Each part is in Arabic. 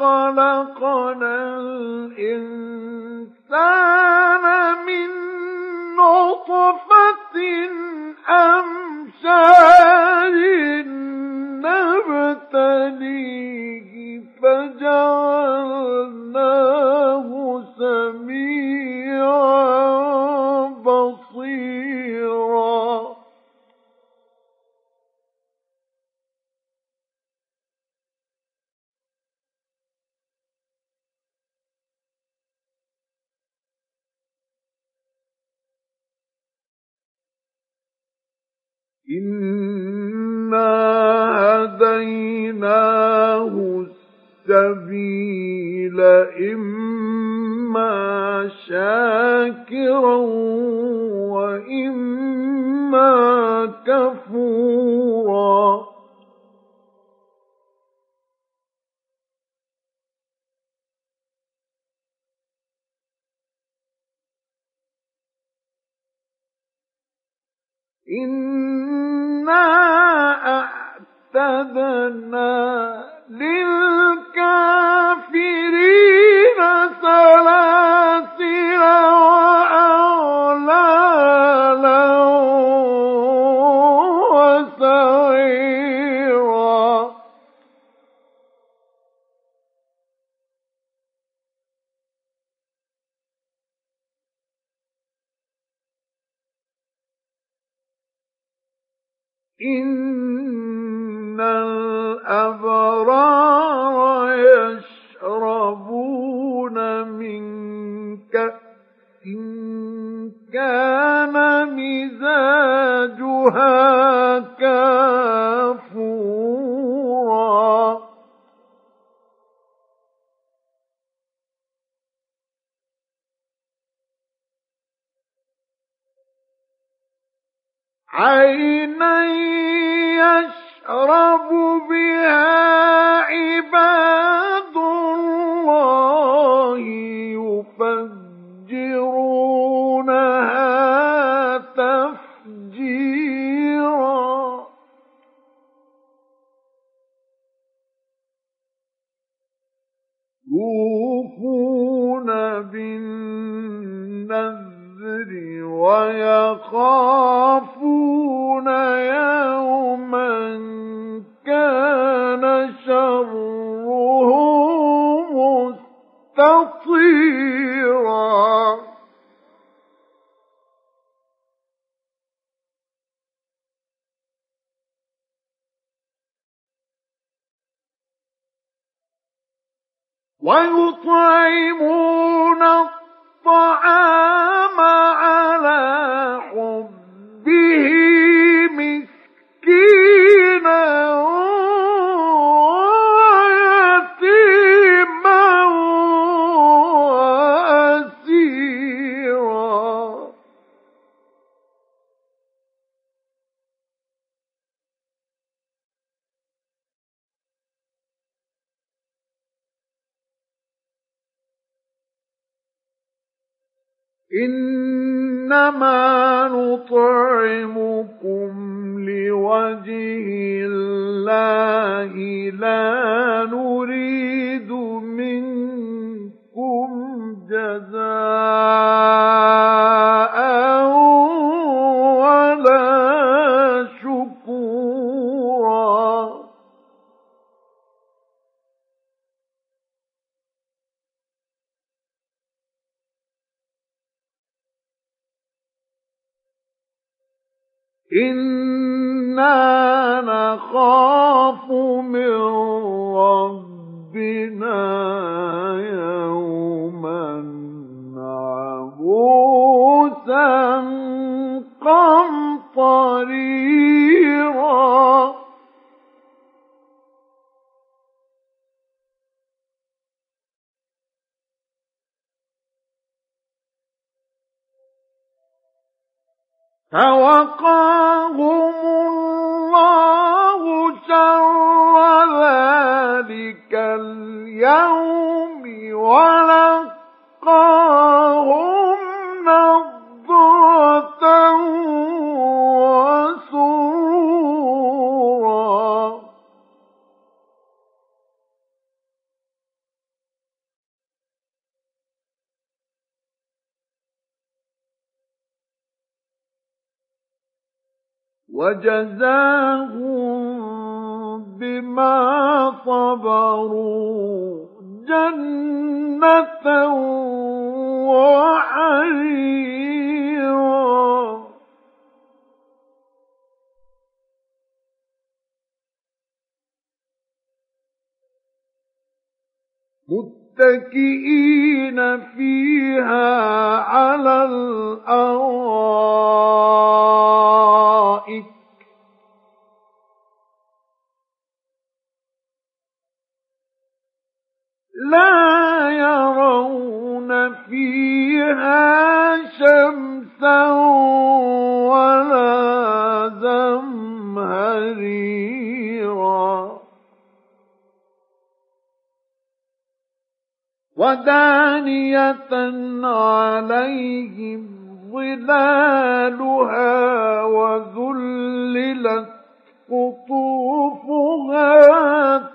خلقنا الإنسان من نطفة أمشاج. إنا هديناه السبيل إما شاكرا وإما كفورا إنا أعتدنا للكافرين سلاسل وأغلالا وسعيرا إن الأبرار يشربون من كأس كان مزاجها كافورا عينا يشرب بها عباد الله يفجرونها تفجيرا. يوفون بالنذر ويخافون ويطعمون الطعام إنما نطعمكم لوجه الله لا نريد منكم جزاء إنا نخاف من ربنا يوما عبوسا قمطريرا فوقاهم الله شر ذلك اليوم ولقاهم وجزاهم بما صبروا جنة وحريرا متكئين فيها على الأرائك. لا يرون فيها شمسا ولا زمهريرا ودانية عليهم ظلالها وذللت قطوفها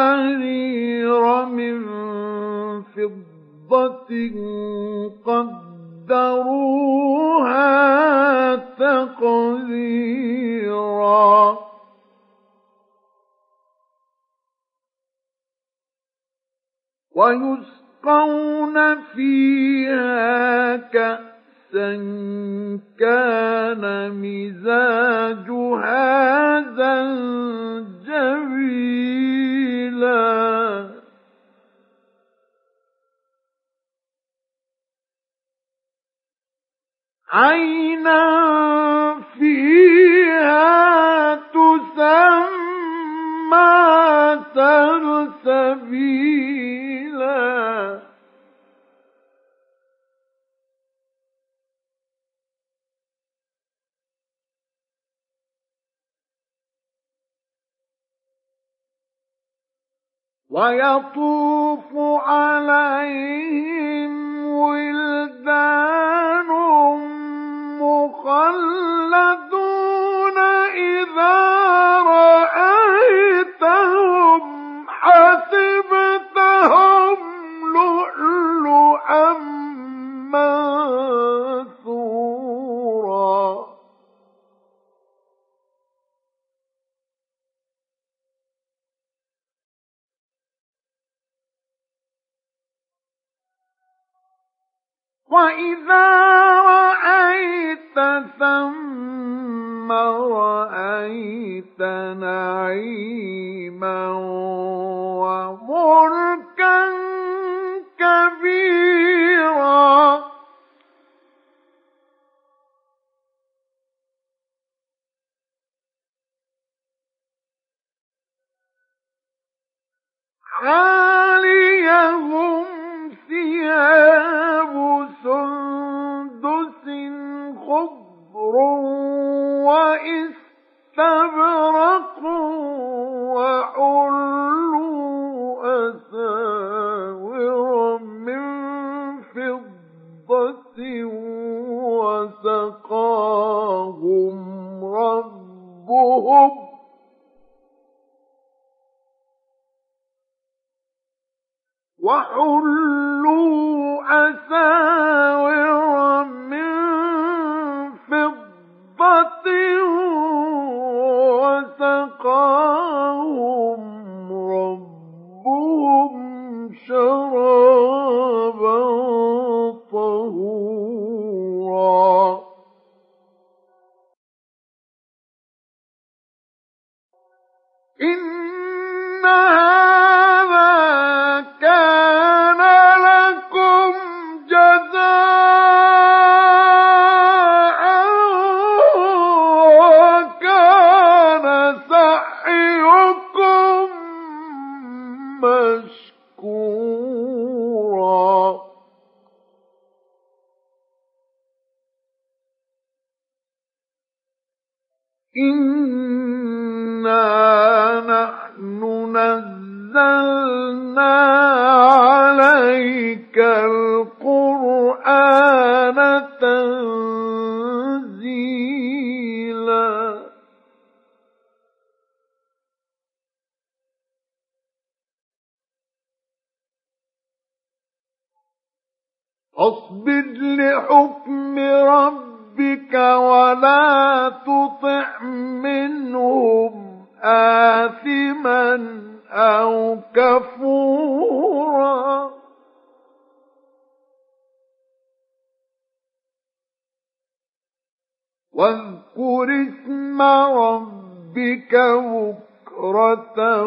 قوارير من فضة قدروها تقديرا ويسقون فيها كأسا كان مزاجها زنجبيلا عينا فيها تسمى سلسبيلا ويطوف عليهم ولدان مخلدون إذا وإذا رأيت ثم رأيت نعيما وملكا كبيرا عاليهم خضر واستبرق وحلوا أساور من فضة وسقاهم ربهم وحلوا أساور وسقاهم إنا نحن نزلنا عليك القرآن تنزيلا اصبر لحكم ربك ولا تطع منهم آثما أو كفورا. واذكر اسم ربك بكرة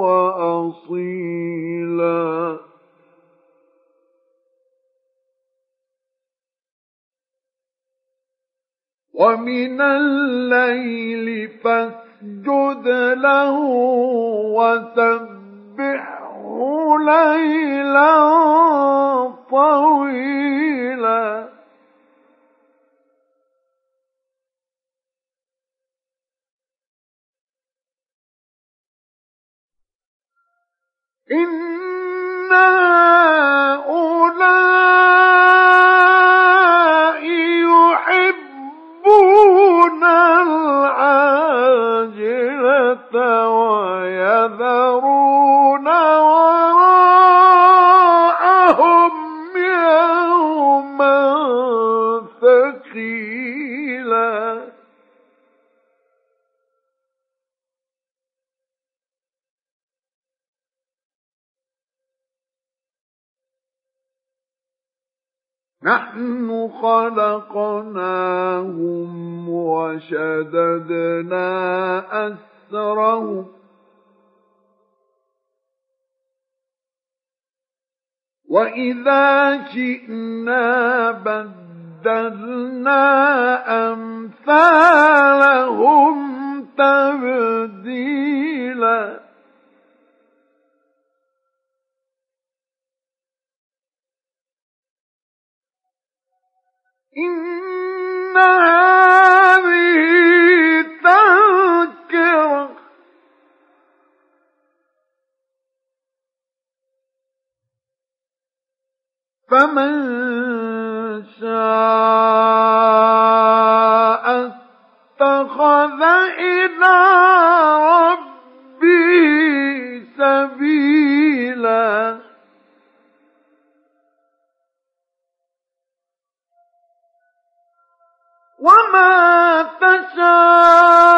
وأصيلا. ومن الليل فاسجد له وسبحه ليلا طويلا. إن نحن خلقناهم وشددنا أسرهم. وإذا شئنا بدلنا أمثالهم تبديلاً. إن هذه تذكرة فمن شاء اتخذ إلى وما تشاءون